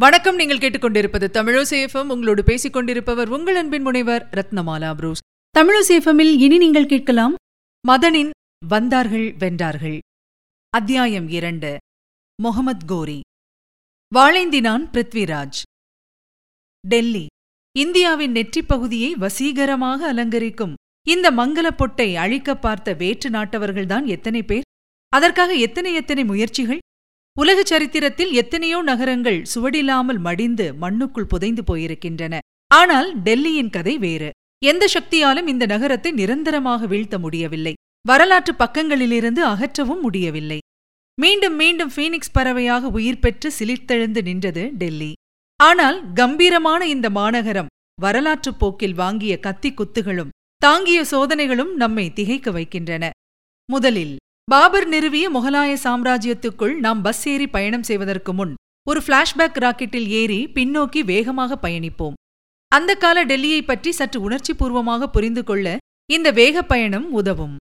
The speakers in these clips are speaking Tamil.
வணக்கம். நீங்கள் கேட்டுக்கொண்டிருப்பது தமிழசேஃபம் உங்களோடு பேசிக் கொண்டிருப்பவர் உங்கள் அன்பின் முனைவர் ரத்னமாலா புரூஸ். தமிழசேஃபமில் இனி நீங்கள் கேட்கலாம் மதனின் வந்தார்கள் வென்றார்கள். அத்தியாயம் இரண்டு முகமத் கோரி. வாழைந்தினான் பிருத்விராஜ். டெல்லி இந்தியாவின் நெற்றிப் பகுதியை வசீகரமாக அலங்கரிக்கும் இந்த மங்கலப் பொட்டை அழிக்க பார்த்த வேற்று நாட்டவர்கள்தான் எத்தனை பேர்? அதற்காக எத்தனை எத்தனை முயற்சிகள்? உலக சரித்திரத்தில் எத்தனையோ நகரங்கள் சுவடில்லாமல் மடிந்து மண்ணுக்குள் புதைந்து போயிருக்கின்றன. ஆனால் டெல்லியின் கதை வேறு. எந்த சக்தியாலும் இந்த நகரத்தை நிரந்தரமாக வீழ்த்த முடியவில்லை. வரலாற்று பக்கங்களிலிருந்து அகற்றவும் முடியவில்லை. மீண்டும் மீண்டும் ஃபீனிக்ஸ் பறவையாக உயிர் பெற்று சிலிர்த்தெழுந்து நின்றது டெல்லி. ஆனால் கம்பீரமான இந்த மாநகரம் வரலாற்றுப் போக்கில் வாங்கிய கத்தி குத்துகளும் தாங்கிய சோதனைகளும் நம்மை திகைக்க வைக்கின்றன. முதலில் பாபர் நிறுவிய முகலாய சாம்ராஜ்யத்துக்குள் நாம் பஸ் ஏறி பயணம் செய்வதற்கு முன் ஒரு பிளாஷ்பேக் ராக்கெட்டில் ஏறி பின்னோக்கி வேகமாக பயணிப்போம். அந்த கால டெல்லியை பற்றி சற்று உணர்ச்சிபூர்வமாக புரிந்து கொள்ள இந்த வேகப் பயணம் உதவும்.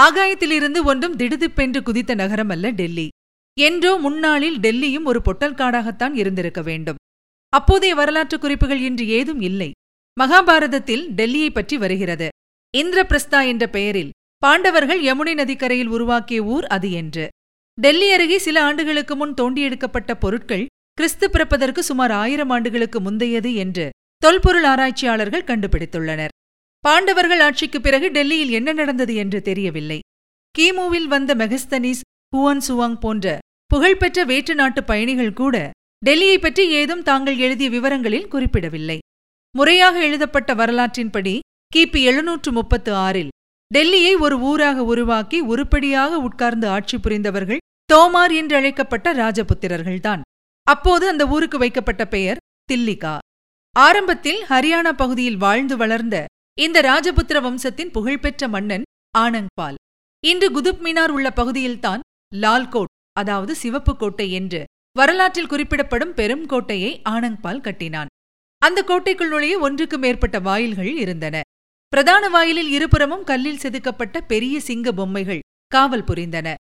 ஆகாயத்திலிருந்து ஒன்றும் திடுதிப்பென்று குதித்த நகரம் அல்ல டெல்லி. என்றோ முன்னாளில் டெல்லியும் ஒரு பொட்டல் காடாகத்தான் இருந்திருக்க வேண்டும். அப்போதைய வரலாற்று குறிப்புகள் இன்று ஏதும் இல்லை. மகாபாரதத்தில் டெல்லியை பற்றி வருகிறது. இந்திரபிரஸ்தா என்ற பெயரில் பாண்டவர்கள் யமுனை நதிக்கரையில் உருவாக்கிய ஊர் அது என்று. டெல்லி அருகே சில ஆண்டுகளுக்கு முன் தோண்டி எடுக்கப்பட்ட பொருட்கள் கிறிஸ்து பிறப்பதற்கு சுமார் ஆயிரம் ஆண்டுகளுக்கு முந்தையது என்று தொல்பொருள் ஆராய்ச்சியாளர்கள் கண்டுபிடித்துள்ளனர். பாண்டவர்கள் ஆட்சிக்குப் பிறகு டெல்லியில் என்ன நடந்தது என்று தெரியவில்லை. கிமுவில் வந்த மெகஸ்தனிஸ் ஹுவன் சுவாங் போன்ற புகழ்பெற்ற வேற்று நாட்டு பயணிகள் கூட டெல்லியை பற்றி ஏதும் தாங்கள் எழுதிய விவரங்களில் குறிப்பிடவில்லை. முறையாக எழுதப்பட்ட வரலாற்றின்படி கிபி எழுநூற்று முப்பத்து ஆறில் டெல்லியை ஒரு ஊராக உருவாக்கி உருப்படியாக உட்கார்ந்து ஆட்சி புரிந்தவர்கள் தோமார் என்று அழைக்கப்பட்ட ராஜபுத்திரர்கள்தான். அப்போது அந்த ஊருக்கு வைக்கப்பட்ட பெயர் தில்லிகா. ஆரம்பத்தில் ஹரியானா பகுதியில் வாழ்ந்து வளர்ந்த இந்த ராஜபுத்திர வம்சத்தின் புகழ்பெற்ற மன்னன் ஆனங்பால் இன்று குதுப் மினார் உள்ள பகுதியில்தான் லால்கோட் அதாவது சிவப்பு கோட்டை என்று வரலாற்றில் குறிப்பிடப்படும் பெரும் கோட்டையை ஆனங்பால் கட்டினான். அந்த கோட்டைக்குள் நுழைய ஒன்றுக்கு மேற்பட்ட வாயில்கள் இருந்தன. பிரதான வாயிலில் இருபுறமும் கல்லில் செதுக்கப்பட்ட பெரிய சிங்க பொம்மைகள் காவல் புரிந்தன.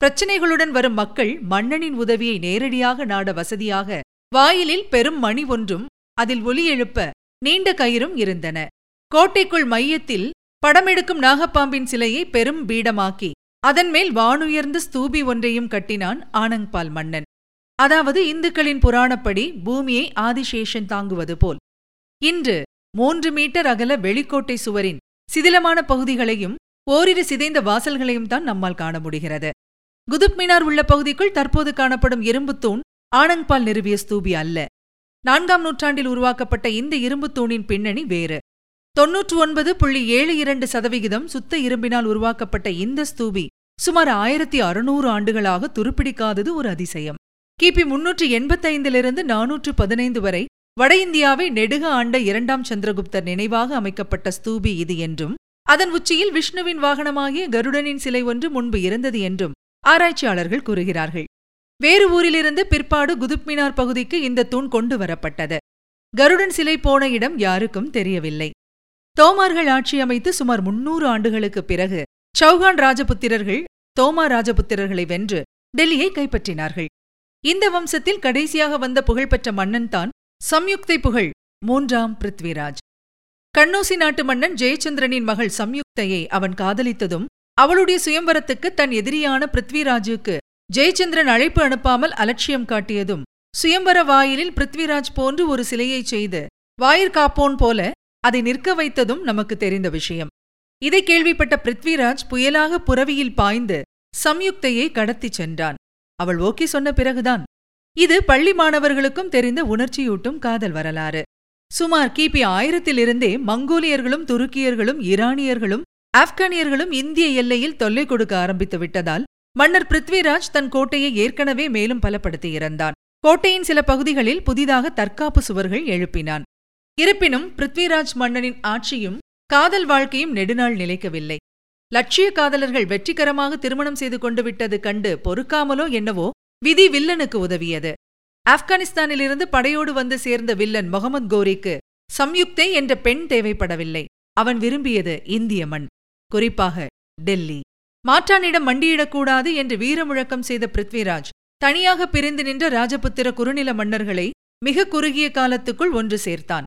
பிரச்சனைகளுடன் வரும் மக்கள் மன்னனின் உதவியை நேரடியாக நாட வசதியாக வாயிலில் பெரும் மணி ஒன்றும் அதில் ஒலி எழுப்ப நீண்ட கயிறும் இருந்தன. கோட்டைக்குள் மையத்தில் படமெடுக்கும் நாகப்பாம்பின் சிலையை பெரும் பீடமாக்கி அதன்மேல் வானுயர்ந்த ஸ்தூபி ஒன்றையும் கட்டினான் ஆனங்பால் மன்னன். அதாவது இந்துக்களின் புராணப்படி பூமியை ஆதிசேஷன் தாங்குவது போல். இன்று மூன்று மீட்டர் அகல வெளிக்கோட்டை சுவரின் சிதிலமான பகுதிகளையும் ஓரிரு சிதைந்த வாசல்களையும் தான் நம்மால் காண முடிகிறது. குதுப் மினார் உள்ள பகுதிக்குள் தற்போது காணப்படும் இரும்புத்தூண் ஆனங்பால் நிறுவிய ஸ்தூபி அல்ல. நான்காம் நூற்றாண்டில் உருவாக்கப்பட்ட இந்த இரும்புத்தூணின் பின்னணி வேறு. தொன்னூற்று ஒன்பது புள்ளி ஏழு இரண்டு சதவிகிதம் சுத்த இரும்பினால் உருவாக்கப்பட்ட இந்த ஸ்தூபி சுமார் ஆயிரத்தி அறுநூறு ஆண்டுகளாக துருப்பிடிக்காதது ஒரு அதிசயம். கிபி முன்னூற்று எண்பத்தைந்திலிருந்து நானூற்று பதினைந்து வரை வட இந்தியாவை நெடுக ஆண்ட இரண்டாம் சந்திரகுப்தர் நினைவாக அமைக்கப்பட்ட ஸ்தூபி இது என்றும் அதன் உச்சியில் விஷ்ணுவின் வாகனமாகிய கருடனின் சிலை ஒன்று முன்பு இருந்தது என்றும் ஆராய்ச்சியாளர்கள் கூறுகிறார்கள். வேறு ஊரிலிருந்து பிற்பாடு குதுப்மினார் பகுதிக்கு இந்த தூண் கொண்டு வரப்பட்டது. கருடன் சிலை போன இடம் யாருக்கும் தெரியவில்லை. தோமார்கள் ஆட்சி அமைத்து சுமார் முன்னூறு ஆண்டுகளுக்குப் பிறகு சௌகான் ராஜபுத்திரர்கள் தோமா ராஜபுத்திரர்களை வென்று டெல்லியை கைப்பற்றினார்கள். இந்த வம்சத்தில் கடைசியாக வந்த புகழ்பெற்ற மன்னன் தான் சம்யுக்தை புகழ் மூன்றாம் பிருத்விராஜ். கண்ணோசி நாட்டு மன்னன் ஜெயச்சந்திரனின் மகள் சம்யுக்தையை அவன் காதலித்ததும் அவளுடைய சுயம்பரத்துக்கு தன் எதிரியான பிருத்விராஜுக்கு ஜெயச்சந்திரன் அழைப்பு அனுப்பாமல் அலட்சியம் காட்டியதும் சுயம்பர வாயிலில் பிருத்விராஜ் போன்று ஒரு சிலையைச் செய்து வாயிற்காப்போன் போல அதை நிற்க வைத்ததும் நமக்கு தெரிந்த விஷயம் இதை கேள்விப்பட்ட பிருத்விராஜ் புயலாக புறவியில் பாய்ந்து சம்யுக்தையை கடத்திச் சென்றான். அவள் ஓகே சொன்ன பிறகுதான் இது பள்ளி மாணவர்களுக்கும் தெரிந்த உணர்ச்சியூட்டும் காதல் வரலாறு. சுமார் கிபி ஆயிரத்திலிருந்தே மங்கோலியர்களும் துருக்கியர்களும் ஈரானியர்களும் ஆப்கானியர்களும் இந்திய எல்லையில் தொல்லை கொடுக்க ஆரம்பித்து விட்டதால் மன்னர் பிருத்விராஜ் தன் கோட்டையை ஏற்கனவே மேலும் பலப்படுத்தியிருந்தான் கோட்டையின் சில பகுதிகளில் புதிதாக தற்காப்பு சுவர்கள் எழுப்பினான். இருப்பினும் பிருத்விராஜ் மன்னனின் ஆட்சியும் காதல் வாழ்க்கையும் நெடுநாள் நிலைக்கவில்லை. லட்சிய காதலர்கள் வெற்றிகரமாக திருமணம் செய்து கொண்டு விட்டது கண்டு பொறுக்காமலோ என்னவோ விதி வில்லனுக்கு உதவியது. ஆப்கானிஸ்தானிலிருந்து படையோடு வந்து சேர்ந்த வில்லன் முகமது கோரிக்கு சம்யுக்தே என்ற பெண் தேவைப்படவில்லை. அவன் விரும்பியது இந்திய மண். குறிப்பாக டெல்லி. மாற்றானிடம் மண்டியிடக்கூடாது என்று வீரமுழக்கம் செய்த பிருத்விராஜ் தனியாக பிரிந்து நின்ற ராஜபுத்திர குறுநில மன்னர்களை மிக குறுகிய காலத்துக்குள் ஒன்று சேர்த்தான்.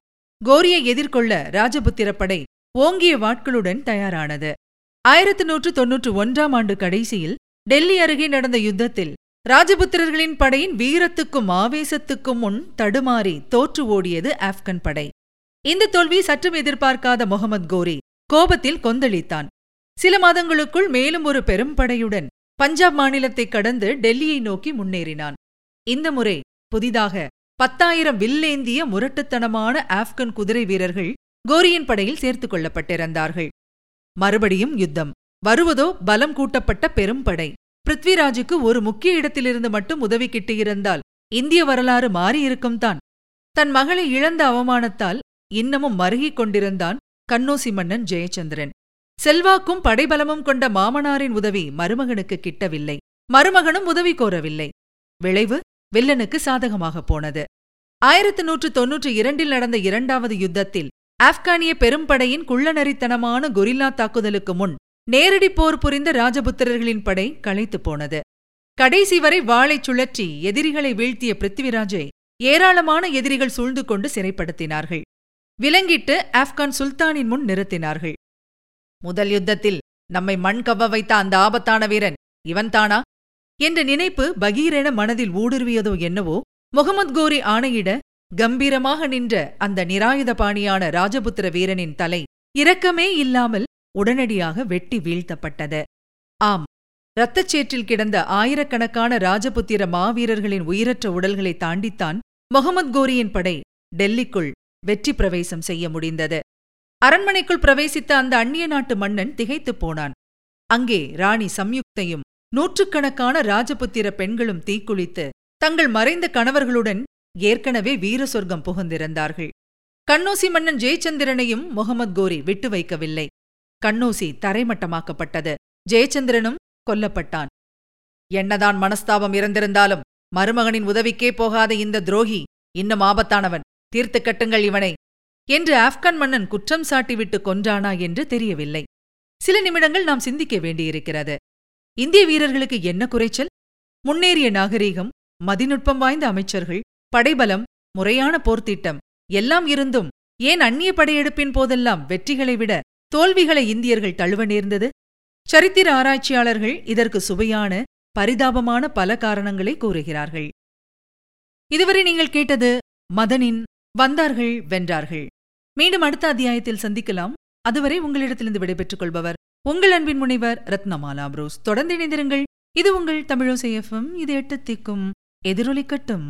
கோரியை எதிர்கொள்ள ராஜபுத்திர படை ஓங்கிய வாட்களுடன் தயாரானது. ஆயிரத்து நூற்று தொன்னூற்று ஒன்றாம் ஆண்டு கடைசியில் டெல்லி அருகே நடந்த யுத்தத்தில் ராஜபுத்திரர்களின் படையின் வீரத்துக்கும் ஆவேசத்துக்கும் முன் தடுமாறி தோற்று ஓடியது ஆப்கன் படை. இந்த தோல்வி சற்றும் எதிர்பார்க்காத முகமது கோரி கோபத்தில் கொந்தளித்தான். சில மாதங்களுக்குள் மேலும் ஒரு பெரும் படையுடன் பஞ்சாப் மாநிலத்தை கடந்து டெல்லியை நோக்கி முன்னேறினான். இந்த முறை புதிதாக பத்தாயிரம் வில்லேந்திய முரட்டுத்தனமான ஆப்கன் குதிரை வீரர்கள் கோரியின் படையில் சேர்த்துக் கொள்ளப்பட்டிருந்தார்கள். மறுபடியும் யுத்தம். வருவதோ பலம் கூட்டப்பட்ட பெரும் படை. பிருத்விராஜுக்கு ஒரு முக்கிய இடத்திலிருந்து மட்டும் உதவி கிட்டியிருந்தால் இந்திய வரலாறு மாறியிருக்கும் தான். தன் மகளை இழந்த அவமானத்தால் இன்னமும் மருகிக் கொண்டிருந்தான் கண்ணோசி மன்னன் ஜெயச்சந்திரன். செல்வாக்கும் படைபலமும் கொண்ட மாமனாரின் உதவி மருமகனுக்கு கிட்டவில்லை. மருமகனும் உதவி கோரவில்லை. விளைவு வில்லனுக்கு சாதகமாகப் போனது. ஆயிரத்து நூற்று தொன்னூற்றி இரண்டில் நடந்த இரண்டாவது யுத்தத்தில் ஆப்கானிய பெரும்படையின் குள்ளநரித்தனமான கொரில்லா தாக்குதலுக்கு முன் நேரடி போர் புரிந்த ராஜபுத்திரர்களின் படை களைத்துப் போனது. கடைசி வரை வாளைச் சுழற்றி எதிரிகளை வீழ்த்திய பிருத்திவிராஜை ஏராளமான எதிரிகள் சூழ்ந்து கொண்டு சிறைப்படுத்தினார்கள். விலங்கிட்டு ஆப்கான் சுல்தானின் முன் நிறுத்தினார்கள். முதல் யுத்தத்தில் நம்மை மண் கவ்வ வைத்த அந்த ஆபத்தான வீரன் இவன்தானா என்ற நினைப்பு பகீரென மனதில் ஊடுருவியதோ என்னவோ முகமது கோரி ஆணையிட கம்பீரமாக நின்ற அந்த நிராயுத பாணியான ராஜபுத்திர வீரனின் தலை இரக்கமே இல்லாமல் உடனடியாக வெட்டி வீழ்த்தப்பட்டது. ஆம். இரத்தச்சேற்றில் கிடந்த ஆயிரக்கணக்கான ராஜபுத்திர மாவீரர்களின் உயிரற்ற உடல்களை தாண்டித்தான் முகமது கோரியின் படை டெல்லிக்குள் வெற்றி பிரவேசம் செய்ய முடிந்தது. அரண்மனைக்குள் பிரவேசித்த அந்த அந்நிய நாட்டு மன்னன் திகைத்துப் போனான். அங்கே ராணி சம்யுக்தையும் நூற்றுக்கணக்கான ராஜபுத்திர பெண்களும் தீக்குளித்து தங்கள் மறைந்த கணவர்களுடன் ஏற்கனவே வீர சொர்க்கம் புகுந்திருந்தார்கள். கண்ணோசி மன்னன் ஜெயச்சந்திரனையும் முகமது கோரி விட்டு வைக்கவில்லை. கண்ணூசி தரைமட்டமாக்கப்பட்டது. ஜெயச்சந்திரனும் கொல்லப்பட்டான். என்னதான் மனஸ்தாபம் இருந்திருந்தாலும் மருமகனின் உதவிக்கே போகாத இந்த துரோகி இன்னும் ஆபத்தானவன். தீர்த்து கட்டுங்கள் இவனை. என்று ஆப்கான் மன்னன் குற்றம் சாட்டிவிட்டு கொன்றானா என்று தெரியவில்லை. சில நிமிடங்கள் நாம் சிந்திக்க வேண்டியிருக்கிறது. இந்திய வீரர்களுக்கு என்ன குறைச்சல்? முன்னேறிய நாகரீகம் மதிநுட்பம் வாய்ந்த அமைச்சர்கள் படைபலம் முறையான போர்த்திட்டம் எல்லாம் இருந்தும் ஏன் அந்நிய படையெடுப்பின் போதெல்லாம் வெற்றிகளை விட தோல்விகளை இந்தியர்கள் தழுவ நேர்ந்தது. சரித்திர ஆராய்ச்சியாளர்கள் இதற்கு சுவையான பரிதாபமான பல காரணங்களை கூறுகிறார்கள். இதுவரை நீங்கள் கேட்டது மதனின் வந்தார்கள் வென்றார்கள். மீண்டும் அடுத்த அத்தியாயத்தில் சந்திக்கலாம். அதுவரை உங்களிடத்திலிருந்து விடைபெற்றுக் கொள்பவர் உங்கள் அன்பின் முனைவர் ரத்னமாலா புரோஸ். தொடர்ந்து இணைந்திருங்கள். இது உங்கள் தமிழோசை எஃப்எம் இது எட்டு திக்கும் எதிரொலிக்கட்டும்